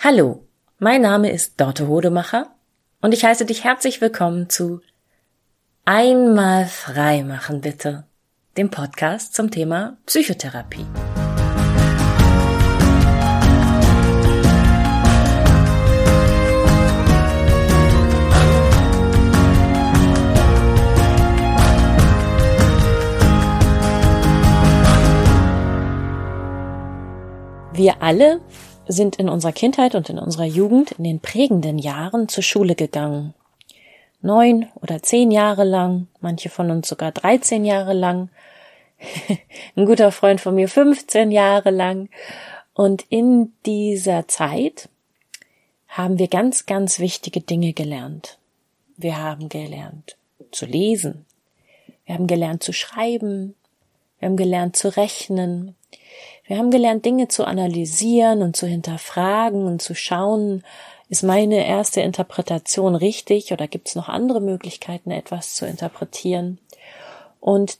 Hallo, mein Name ist Dorte Hodemacher und ich heiße dich herzlich willkommen zu Einmal frei machen bitte, dem Podcast zum Thema Psychotherapie. Wir alle sind in unserer Kindheit und in unserer Jugend in den prägenden Jahren zur Schule gegangen. Neun oder zehn Jahre lang, manche von uns sogar 13 Jahre lang, ein guter Freund von mir 15 Jahre lang. Und in dieser Zeit haben wir ganz, ganz wichtige Dinge gelernt. Wir haben gelernt zu lesen. Wir haben gelernt zu schreiben. Wir haben gelernt zu rechnen. Wir haben gelernt, Dinge zu analysieren und zu hinterfragen und zu schauen, ist meine erste Interpretation richtig oder gibt es noch andere Möglichkeiten, etwas zu interpretieren? Und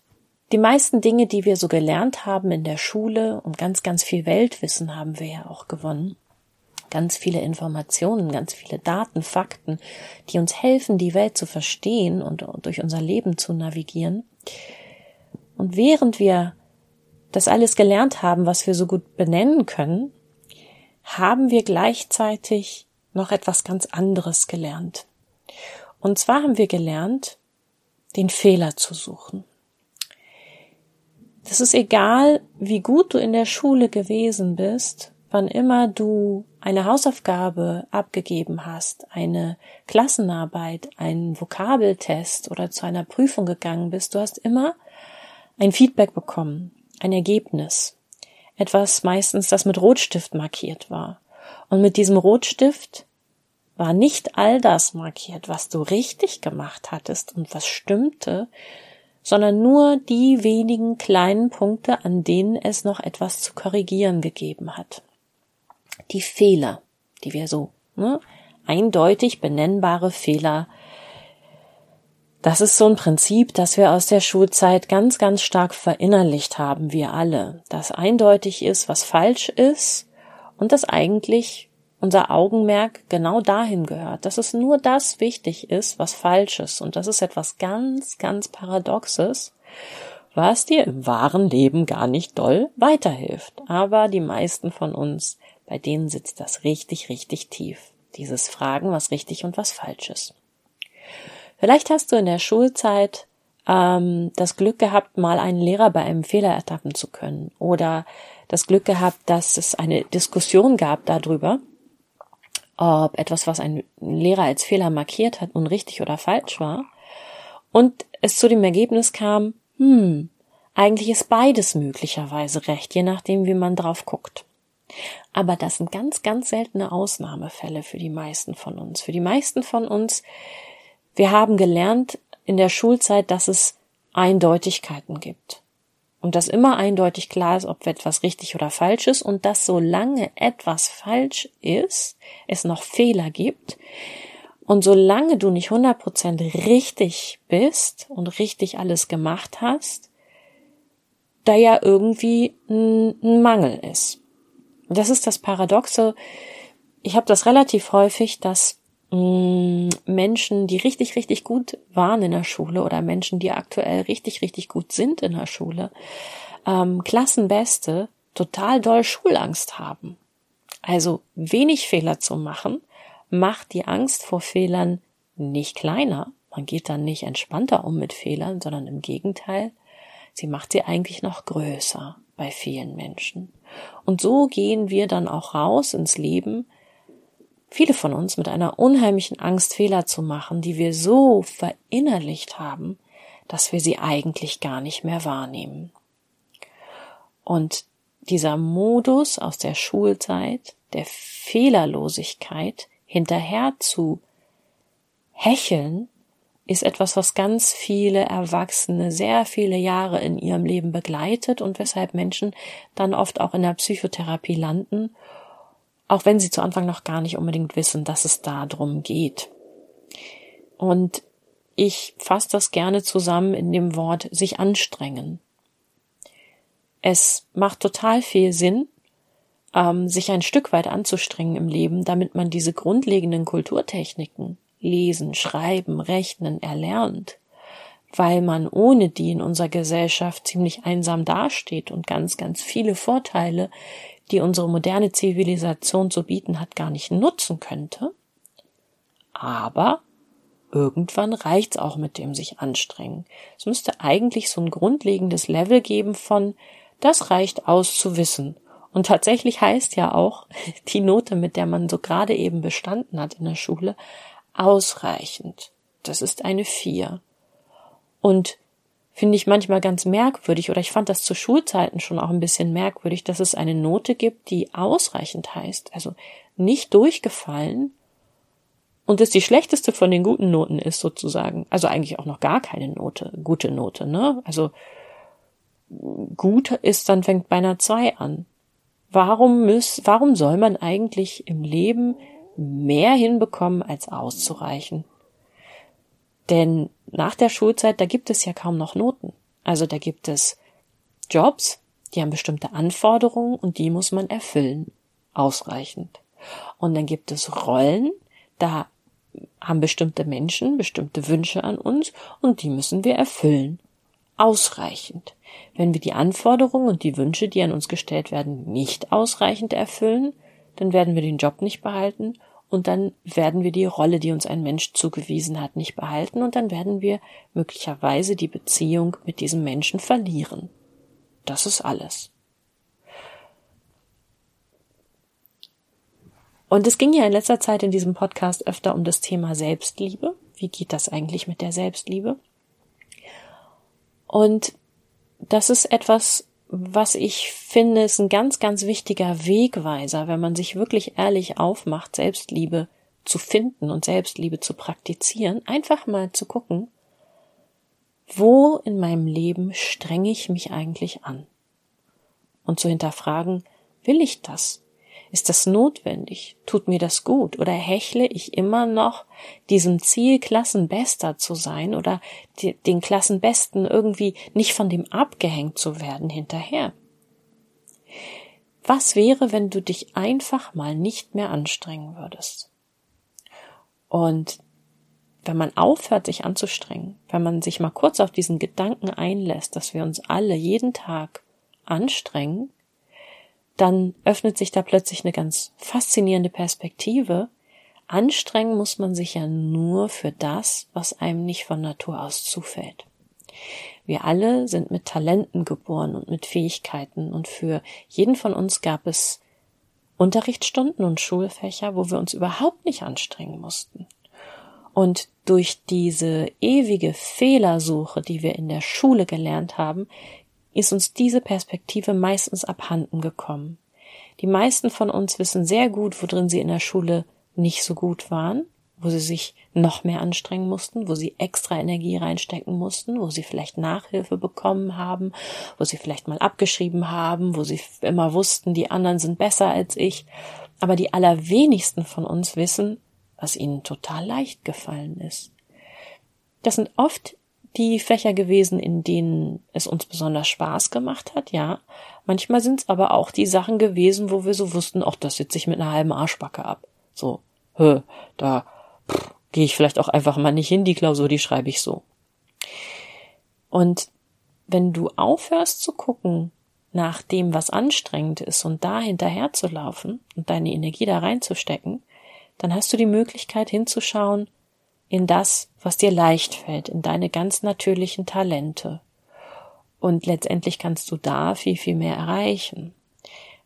die meisten Dinge, die wir so gelernt haben in der Schule und ganz, ganz viel Weltwissen haben wir ja auch gewonnen. Ganz viele Informationen, ganz viele Daten, Fakten, die uns helfen, die Welt zu verstehen und durch unser Leben zu navigieren. Und während wir das alles gelernt haben, was wir so gut benennen können, haben wir gleichzeitig noch etwas ganz anderes gelernt. Und zwar haben wir gelernt, den Fehler zu suchen. Das ist egal, wie gut du in der Schule gewesen bist, wann immer du eine Hausaufgabe abgegeben hast, eine Klassenarbeit, einen Vokabeltest oder zu einer Prüfung gegangen bist, du hast immer ein Feedback bekommen ein Ergebnis. Etwas meistens, das mit Rotstift markiert war. Und mit diesem Rotstift war nicht all das markiert, was du richtig gemacht hattest und was stimmte, sondern nur die wenigen kleinen Punkte, an denen es noch etwas zu korrigieren gegeben hat. Die Fehler, die wir so ne, eindeutig benennbare Fehler das ist so ein Prinzip, das wir aus der Schulzeit ganz, ganz stark verinnerlicht haben, wir alle, dass eindeutig ist, was falsch ist und dass eigentlich unser Augenmerk genau dahin gehört, dass es nur das wichtig ist, was falsch ist. Und das ist etwas ganz, ganz Paradoxes, was dir im wahren Leben gar nicht doll weiterhilft. Aber die meisten von uns, bei denen sitzt das richtig, richtig tief. Dieses Fragen, was richtig und was falsch ist. Vielleicht hast du in der Schulzeit ähm, das Glück gehabt, mal einen Lehrer bei einem Fehler ertappen zu können oder das Glück gehabt, dass es eine Diskussion gab darüber, ob etwas, was ein Lehrer als Fehler markiert hat, nun richtig oder falsch war und es zu dem Ergebnis kam, hm, eigentlich ist beides möglicherweise recht, je nachdem, wie man drauf guckt. Aber das sind ganz, ganz seltene Ausnahmefälle für die meisten von uns. Für die meisten von uns wir haben gelernt in der Schulzeit, dass es Eindeutigkeiten gibt. Und dass immer eindeutig klar ist, ob etwas richtig oder falsch ist und dass solange etwas falsch ist, es noch Fehler gibt. Und solange du nicht 100% richtig bist und richtig alles gemacht hast, da ja irgendwie ein, Mangel ist. Das ist das Paradoxe. Ich habe das relativ häufig, dass Menschen, die richtig, richtig gut waren in der Schule oder Menschen, die aktuell richtig, richtig gut sind in der Schule, ähm, Klassenbeste, total doll Schulangst haben. Also wenig Fehler zu machen, macht die Angst vor Fehlern nicht kleiner. Man geht dann nicht entspannter um mit Fehlern, sondern im Gegenteil, sie macht sie eigentlich noch größer bei vielen Menschen. Und so gehen wir dann auch raus ins Leben viele von uns mit einer unheimlichen Angst Fehler zu machen, die wir so verinnerlicht haben, dass wir sie eigentlich gar nicht mehr wahrnehmen. Und dieser Modus aus der Schulzeit, der Fehlerlosigkeit, hinterher zu hecheln, ist etwas, was ganz viele Erwachsene sehr viele Jahre in ihrem Leben begleitet und weshalb Menschen dann oft auch in der Psychotherapie landen auch wenn sie zu Anfang noch gar nicht unbedingt wissen, dass es da drum geht. Und ich fasse das gerne zusammen in dem Wort sich anstrengen. Es macht total viel Sinn, ähm, sich ein Stück weit anzustrengen im Leben, damit man diese grundlegenden Kulturtechniken lesen, schreiben, rechnen erlernt, weil man ohne die in unserer Gesellschaft ziemlich einsam dasteht und ganz, ganz viele Vorteile, die unsere moderne Zivilisation zu bieten hat, gar nicht nutzen könnte. Aber irgendwann reicht's auch mit dem sich anstrengen. Es müsste eigentlich so ein grundlegendes Level geben von, das reicht aus zu wissen. Und tatsächlich heißt ja auch die Note, mit der man so gerade eben bestanden hat in der Schule, ausreichend. Das ist eine vier. Und finde ich manchmal ganz merkwürdig, oder ich fand das zu Schulzeiten schon auch ein bisschen merkwürdig, dass es eine Note gibt, die ausreichend heißt, also nicht durchgefallen und es die schlechteste von den guten Noten ist sozusagen. Also eigentlich auch noch gar keine Note, gute Note, ne? Also gut ist, dann fängt bei einer zwei an. Warum muss, warum soll man eigentlich im Leben mehr hinbekommen als auszureichen? Denn nach der Schulzeit, da gibt es ja kaum noch Noten. Also da gibt es Jobs, die haben bestimmte Anforderungen und die muss man erfüllen. Ausreichend. Und dann gibt es Rollen, da haben bestimmte Menschen bestimmte Wünsche an uns und die müssen wir erfüllen. Ausreichend. Wenn wir die Anforderungen und die Wünsche, die an uns gestellt werden, nicht ausreichend erfüllen, dann werden wir den Job nicht behalten und dann werden wir die Rolle, die uns ein Mensch zugewiesen hat, nicht behalten und dann werden wir möglicherweise die Beziehung mit diesem Menschen verlieren. Das ist alles. Und es ging ja in letzter Zeit in diesem Podcast öfter um das Thema Selbstliebe. Wie geht das eigentlich mit der Selbstliebe? Und das ist etwas, was ich finde, ist ein ganz, ganz wichtiger Wegweiser, wenn man sich wirklich ehrlich aufmacht, Selbstliebe zu finden und Selbstliebe zu praktizieren, einfach mal zu gucken, wo in meinem Leben strenge ich mich eigentlich an? Und zu hinterfragen, will ich das? Ist das notwendig? Tut mir das gut? Oder hechle ich immer noch diesem Ziel, Klassenbester zu sein oder den Klassenbesten irgendwie nicht von dem abgehängt zu werden hinterher? Was wäre, wenn du dich einfach mal nicht mehr anstrengen würdest? Und wenn man aufhört, sich anzustrengen, wenn man sich mal kurz auf diesen Gedanken einlässt, dass wir uns alle jeden Tag anstrengen, dann öffnet sich da plötzlich eine ganz faszinierende Perspektive. Anstrengen muss man sich ja nur für das, was einem nicht von Natur aus zufällt. Wir alle sind mit Talenten geboren und mit Fähigkeiten und für jeden von uns gab es Unterrichtsstunden und Schulfächer, wo wir uns überhaupt nicht anstrengen mussten. Und durch diese ewige Fehlersuche, die wir in der Schule gelernt haben, ist uns diese Perspektive meistens abhanden gekommen. Die meisten von uns wissen sehr gut, worin sie in der Schule nicht so gut waren, wo sie sich noch mehr anstrengen mussten, wo sie extra Energie reinstecken mussten, wo sie vielleicht Nachhilfe bekommen haben, wo sie vielleicht mal abgeschrieben haben, wo sie immer wussten, die anderen sind besser als ich. Aber die allerwenigsten von uns wissen, was ihnen total leicht gefallen ist. Das sind oft die Fächer gewesen, in denen es uns besonders Spaß gemacht hat, ja. Manchmal sind es aber auch die Sachen gewesen, wo wir so wussten, ach, das sitze ich mit einer halben Arschbacke ab. So, hö, da gehe ich vielleicht auch einfach mal nicht hin, die Klausur, die schreibe ich so. Und wenn du aufhörst zu gucken nach dem, was anstrengend ist und da hinterher zu laufen und deine Energie da reinzustecken, dann hast du die Möglichkeit hinzuschauen, in das, was dir leicht fällt, in deine ganz natürlichen Talente. Und letztendlich kannst du da viel, viel mehr erreichen.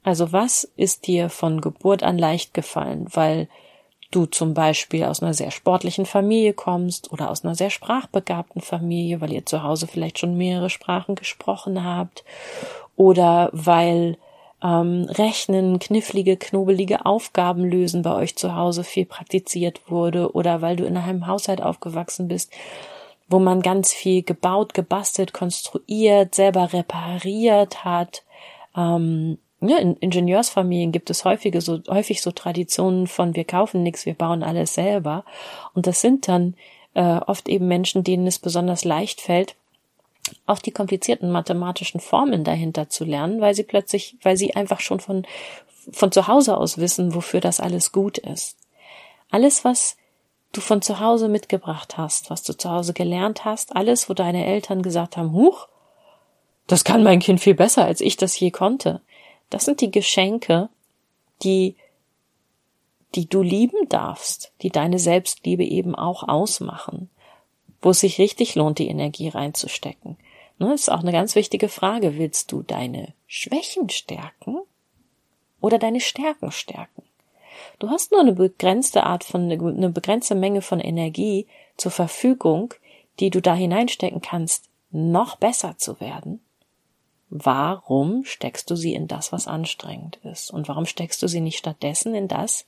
Also was ist dir von Geburt an leicht gefallen, weil du zum Beispiel aus einer sehr sportlichen Familie kommst oder aus einer sehr sprachbegabten Familie, weil ihr zu Hause vielleicht schon mehrere Sprachen gesprochen habt oder weil ähm, Rechnen, knifflige, knobelige Aufgaben lösen bei euch zu Hause viel praktiziert wurde oder weil du in einem Haushalt aufgewachsen bist, wo man ganz viel gebaut, gebastelt, konstruiert, selber repariert hat. Ähm, ja, in Ingenieursfamilien gibt es häufige so, häufig so Traditionen von wir kaufen nichts, wir bauen alles selber. Und das sind dann äh, oft eben Menschen, denen es besonders leicht fällt, auch die komplizierten mathematischen Formeln dahinter zu lernen, weil sie plötzlich, weil sie einfach schon von, von zu Hause aus wissen, wofür das alles gut ist. Alles, was du von zu Hause mitgebracht hast, was du zu Hause gelernt hast, alles, wo deine Eltern gesagt haben, huch, das kann mein Kind viel besser, als ich das je konnte. Das sind die Geschenke, die, die du lieben darfst, die deine Selbstliebe eben auch ausmachen, wo es sich richtig lohnt, die Energie reinzustecken. Ne, ist auch eine ganz wichtige Frage. Willst du deine Schwächen stärken oder deine Stärken stärken? Du hast nur eine begrenzte Art von, eine begrenzte Menge von Energie zur Verfügung, die du da hineinstecken kannst, noch besser zu werden. Warum steckst du sie in das, was anstrengend ist? Und warum steckst du sie nicht stattdessen in das,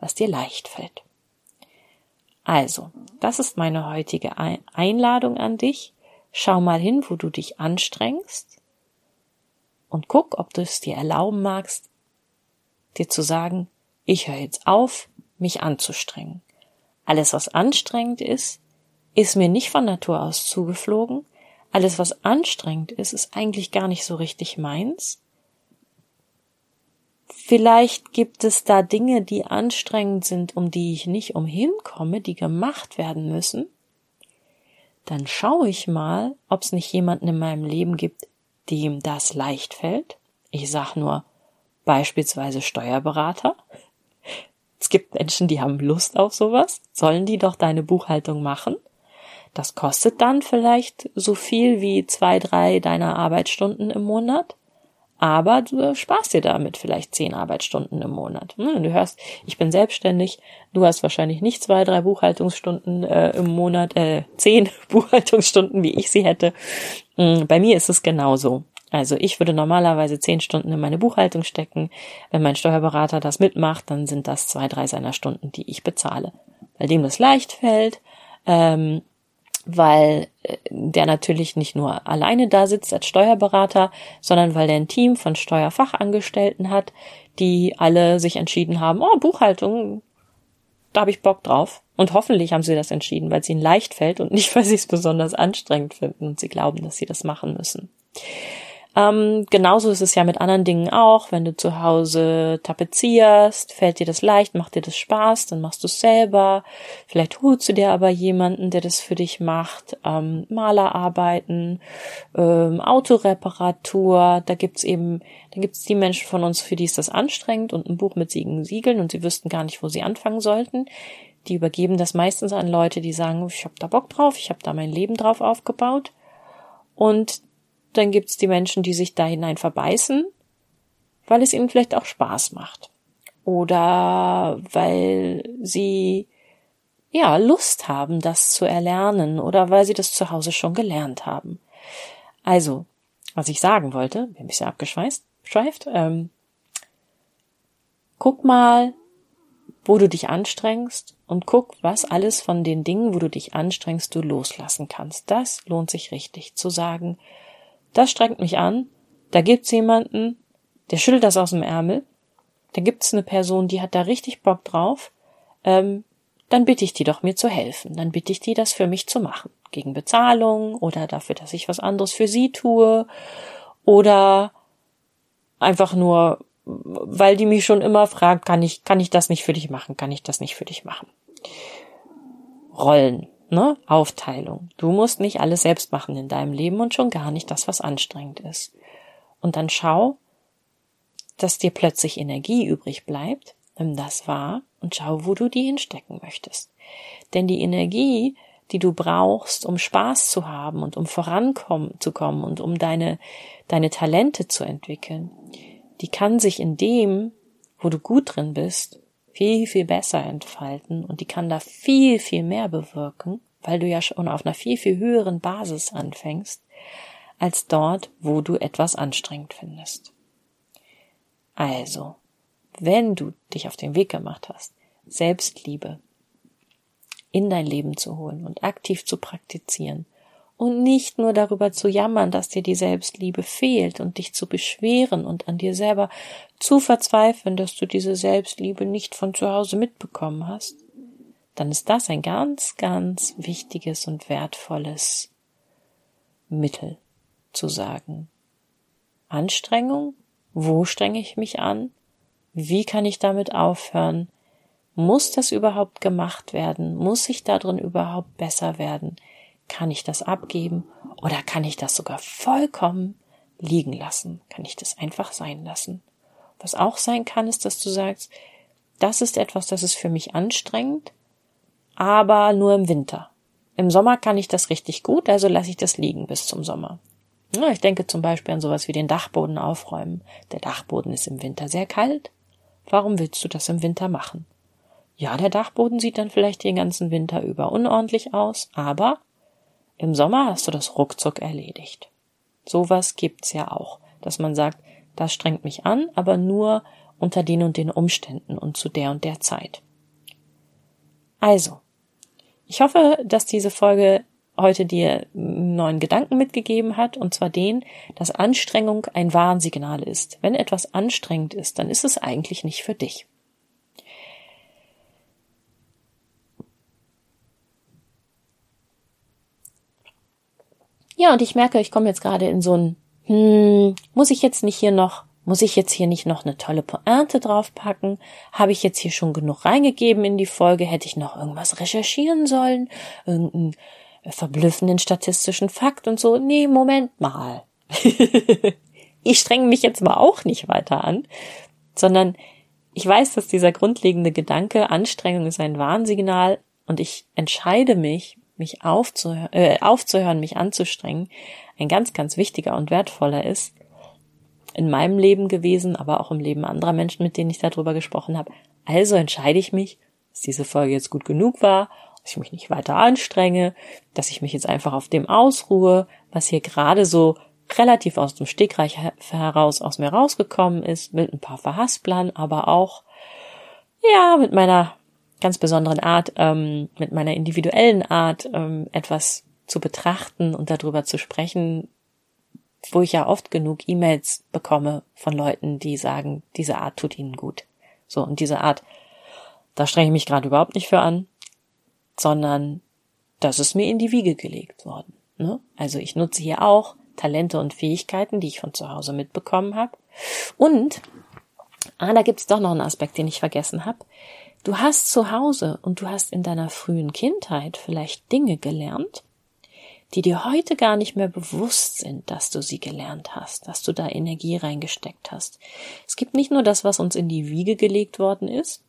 was dir leicht fällt? Also, das ist meine heutige Einladung an dich. Schau mal hin, wo du dich anstrengst und guck, ob du es dir erlauben magst, dir zu sagen, ich höre jetzt auf, mich anzustrengen. Alles, was anstrengend ist, ist mir nicht von Natur aus zugeflogen. Alles, was anstrengend ist, ist eigentlich gar nicht so richtig meins. Vielleicht gibt es da Dinge, die anstrengend sind, um die ich nicht umhinkomme, die gemacht werden müssen. Dann schaue ich mal, ob es nicht jemanden in meinem Leben gibt, dem das leicht fällt. Ich sag nur beispielsweise Steuerberater. Es gibt Menschen, die haben Lust auf sowas. Sollen die doch deine Buchhaltung machen? Das kostet dann vielleicht so viel wie zwei, drei deiner Arbeitsstunden im Monat. Aber du sparst dir damit vielleicht zehn Arbeitsstunden im Monat. Hm, du hörst, ich bin selbstständig. Du hast wahrscheinlich nicht zwei, drei Buchhaltungsstunden äh, im Monat, äh, zehn Buchhaltungsstunden, wie ich sie hätte. Hm, bei mir ist es genauso. Also ich würde normalerweise zehn Stunden in meine Buchhaltung stecken. Wenn mein Steuerberater das mitmacht, dann sind das zwei, drei seiner Stunden, die ich bezahle. Weil dem das leicht fällt, ähm, weil äh, der natürlich nicht nur alleine da sitzt als Steuerberater, sondern weil der ein Team von Steuerfachangestellten hat, die alle sich entschieden haben, oh, Buchhaltung, da habe ich Bock drauf. Und hoffentlich haben sie das entschieden, weil es ihnen leicht fällt und nicht, weil sie es besonders anstrengend finden und sie glauben, dass sie das machen müssen. Ähm, genauso ist es ja mit anderen Dingen auch. Wenn du zu Hause tapezierst, fällt dir das leicht, macht dir das Spaß, dann machst du es selber. Vielleicht holst du dir aber jemanden, der das für dich macht. Ähm, Malerarbeiten, ähm, Autoreparatur. Da gibt's eben, da gibt's die Menschen von uns, für die ist das anstrengend und ein Buch mit Siegen Siegeln und sie wüssten gar nicht, wo sie anfangen sollten. Die übergeben das meistens an Leute, die sagen, ich habe da Bock drauf, ich habe da mein Leben drauf aufgebaut. Und dann gibt's die Menschen, die sich da hinein verbeißen, weil es ihnen vielleicht auch Spaß macht. Oder weil sie ja Lust haben, das zu erlernen oder weil sie das zu Hause schon gelernt haben. Also, was ich sagen wollte, ein bisschen abgeschweißt, schweift, ähm, guck mal, wo du dich anstrengst und guck, was alles von den Dingen, wo du dich anstrengst, du loslassen kannst. Das lohnt sich richtig zu sagen, das strengt mich an, da gibt's jemanden, der schüttelt das aus dem Ärmel, da gibt's eine Person, die hat da richtig Bock drauf, ähm, dann bitte ich die doch, mir zu helfen. Dann bitte ich die, das für mich zu machen. Gegen Bezahlung oder dafür, dass ich was anderes für sie tue oder einfach nur, weil die mich schon immer fragt, kann ich, kann ich das nicht für dich machen? Kann ich das nicht für dich machen? Rollen ne, Aufteilung. Du musst nicht alles selbst machen in deinem Leben und schon gar nicht das, was anstrengend ist. Und dann schau, dass dir plötzlich Energie übrig bleibt, nimm das wahr und schau, wo du die hinstecken möchtest. Denn die Energie, die du brauchst, um Spaß zu haben und um vorankommen zu kommen und um deine, deine Talente zu entwickeln, die kann sich in dem, wo du gut drin bist, viel, viel besser entfalten und die kann da viel, viel mehr bewirken, weil du ja schon auf einer viel, viel höheren Basis anfängst, als dort, wo du etwas anstrengend findest. Also, wenn du dich auf den Weg gemacht hast, Selbstliebe in dein Leben zu holen und aktiv zu praktizieren und nicht nur darüber zu jammern, dass dir die Selbstliebe fehlt und dich zu beschweren und an dir selber zu verzweifeln, dass du diese Selbstliebe nicht von zu Hause mitbekommen hast, dann ist das ein ganz, ganz wichtiges und wertvolles Mittel zu sagen. Anstrengung? Wo strenge ich mich an? Wie kann ich damit aufhören? Muss das überhaupt gemacht werden? Muss ich darin überhaupt besser werden? Kann ich das abgeben? Oder kann ich das sogar vollkommen liegen lassen? Kann ich das einfach sein lassen? Was auch sein kann, ist, dass du sagst, das ist etwas, das ist für mich anstrengend, aber nur im Winter. Im Sommer kann ich das richtig gut, also lasse ich das liegen bis zum Sommer. Ich denke zum Beispiel an sowas wie den Dachboden aufräumen. Der Dachboden ist im Winter sehr kalt. Warum willst du das im Winter machen? Ja, der Dachboden sieht dann vielleicht den ganzen Winter über unordentlich aus, aber im Sommer hast du das ruckzuck erledigt. Sowas gibt's ja auch, dass man sagt, das strengt mich an, aber nur unter den und den Umständen und zu der und der Zeit. Also, ich hoffe, dass diese Folge heute dir neuen Gedanken mitgegeben hat, und zwar den, dass Anstrengung ein Warnsignal ist. Wenn etwas anstrengend ist, dann ist es eigentlich nicht für dich. Ja, und ich merke, ich komme jetzt gerade in so ein, hm, muss ich jetzt nicht hier noch, muss ich jetzt hier nicht noch eine tolle Pointe draufpacken? Habe ich jetzt hier schon genug reingegeben in die Folge? Hätte ich noch irgendwas recherchieren sollen? Irgendeinen verblüffenden statistischen Fakt und so? Nee, Moment mal. ich strenge mich jetzt mal auch nicht weiter an, sondern ich weiß, dass dieser grundlegende Gedanke, Anstrengung ist ein Warnsignal und ich entscheide mich, mich aufzuhören, äh, aufzuhören, mich anzustrengen, ein ganz, ganz wichtiger und wertvoller ist, in meinem Leben gewesen, aber auch im Leben anderer Menschen, mit denen ich darüber gesprochen habe. Also entscheide ich mich, dass diese Folge jetzt gut genug war, dass ich mich nicht weiter anstrenge, dass ich mich jetzt einfach auf dem ausruhe, was hier gerade so relativ aus dem Stegreich heraus aus mir rausgekommen ist, mit ein paar Verhasplern, aber auch ja, mit meiner ganz besonderen Art, ähm, mit meiner individuellen Art ähm, etwas zu betrachten und darüber zu sprechen, wo ich ja oft genug E-Mails bekomme von Leuten, die sagen, diese Art tut ihnen gut. So, und diese Art, da strenge ich mich gerade überhaupt nicht für an, sondern das ist mir in die Wiege gelegt worden. Ne? Also ich nutze hier auch Talente und Fähigkeiten, die ich von zu Hause mitbekommen habe. Und, ah, da gibt's doch noch einen Aspekt, den ich vergessen habe. Du hast zu Hause und du hast in deiner frühen Kindheit vielleicht Dinge gelernt, die dir heute gar nicht mehr bewusst sind, dass du sie gelernt hast, dass du da Energie reingesteckt hast. Es gibt nicht nur das, was uns in die Wiege gelegt worden ist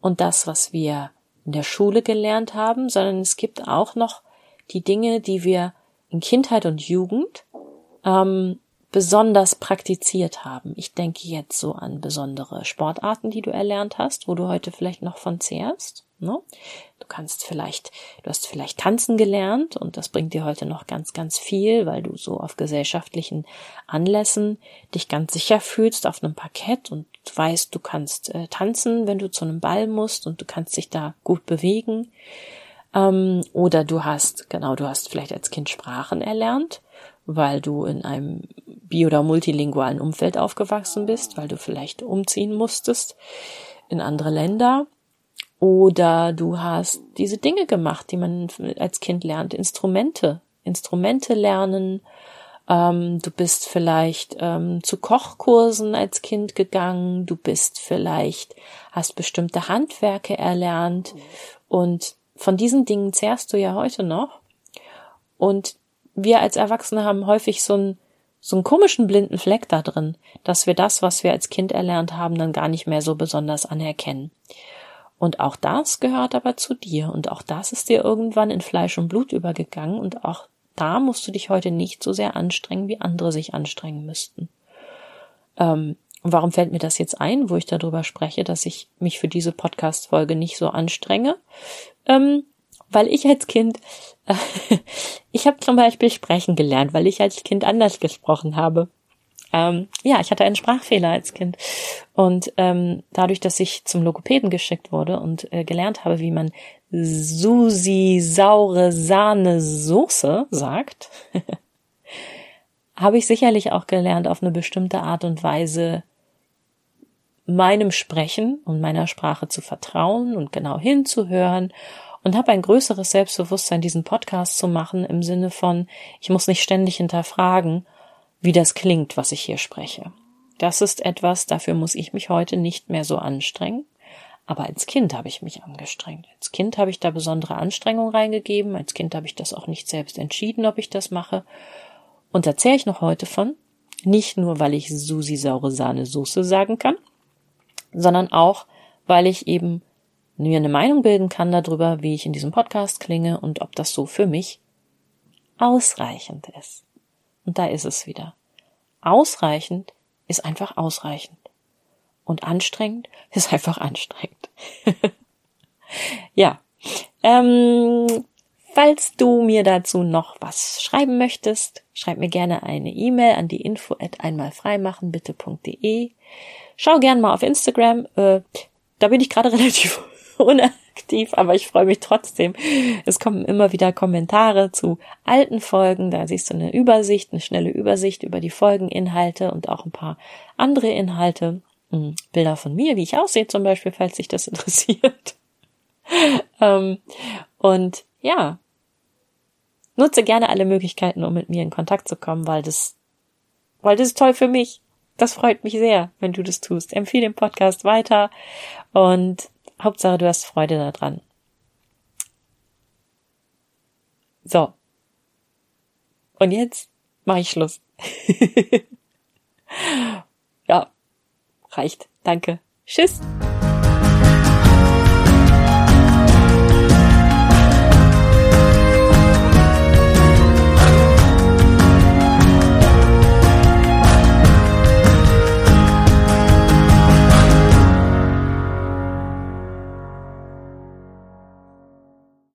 und das, was wir in der Schule gelernt haben, sondern es gibt auch noch die Dinge, die wir in Kindheit und Jugend ähm, besonders praktiziert haben. Ich denke jetzt so an besondere Sportarten, die du erlernt hast, wo du heute vielleicht noch von zehrst. Ne? Du kannst vielleicht, du hast vielleicht tanzen gelernt und das bringt dir heute noch ganz, ganz viel, weil du so auf gesellschaftlichen Anlässen dich ganz sicher fühlst auf einem Parkett und weißt, du kannst äh, tanzen, wenn du zu einem Ball musst und du kannst dich da gut bewegen. Ähm, oder du hast, genau, du hast vielleicht als Kind Sprachen erlernt weil du in einem bi- oder multilingualen Umfeld aufgewachsen bist, weil du vielleicht umziehen musstest in andere Länder. Oder du hast diese Dinge gemacht, die man als Kind lernt, Instrumente, Instrumente lernen. Ähm, du bist vielleicht ähm, zu Kochkursen als Kind gegangen. Du bist vielleicht, hast bestimmte Handwerke erlernt. Und von diesen Dingen zehrst du ja heute noch. Und wir als Erwachsene haben häufig so einen, so einen komischen blinden Fleck da drin, dass wir das, was wir als Kind erlernt haben, dann gar nicht mehr so besonders anerkennen. Und auch das gehört aber zu dir und auch das ist dir irgendwann in Fleisch und Blut übergegangen und auch da musst du dich heute nicht so sehr anstrengen, wie andere sich anstrengen müssten. Ähm, warum fällt mir das jetzt ein, wo ich darüber spreche, dass ich mich für diese Podcast-Folge nicht so anstrenge? Ähm, weil ich als Kind, ich habe zum Beispiel sprechen gelernt, weil ich als Kind anders gesprochen habe. Ähm, ja, ich hatte einen Sprachfehler als Kind. Und ähm, dadurch, dass ich zum Logopäden geschickt wurde und äh, gelernt habe, wie man Susi saure Sahne Soße sagt, habe ich sicherlich auch gelernt, auf eine bestimmte Art und Weise meinem Sprechen und meiner Sprache zu vertrauen und genau hinzuhören und habe ein größeres Selbstbewusstsein, diesen Podcast zu machen, im Sinne von, ich muss nicht ständig hinterfragen, wie das klingt, was ich hier spreche. Das ist etwas, dafür muss ich mich heute nicht mehr so anstrengen. Aber als Kind habe ich mich angestrengt. Als Kind habe ich da besondere Anstrengungen reingegeben. Als Kind habe ich das auch nicht selbst entschieden, ob ich das mache. Und da zähle ich noch heute von. Nicht nur, weil ich Susi saure Sahne Soße sagen kann, sondern auch, weil ich eben mir eine Meinung bilden kann darüber, wie ich in diesem Podcast klinge und ob das so für mich ausreichend ist. Und da ist es wieder. Ausreichend ist einfach ausreichend. Und anstrengend ist einfach anstrengend. ja. Ähm, falls du mir dazu noch was schreiben möchtest, schreib mir gerne eine E-Mail an die info at einmalfreimachenbitte.de. Schau gern mal auf Instagram. Äh, da bin ich gerade relativ unaktiv, aber ich freue mich trotzdem. Es kommen immer wieder Kommentare zu alten Folgen. Da siehst du eine Übersicht, eine schnelle Übersicht über die Folgeninhalte und auch ein paar andere Inhalte. Hm, Bilder von mir, wie ich aussehe zum Beispiel, falls sich das interessiert. ähm, und ja, nutze gerne alle Möglichkeiten, um mit mir in Kontakt zu kommen, weil das, weil das ist toll für mich. Das freut mich sehr, wenn du das tust. Empfehle den Podcast weiter und Hauptsache du hast Freude daran. So. Und jetzt mache ich Schluss. ja reicht. Danke. Tschüss.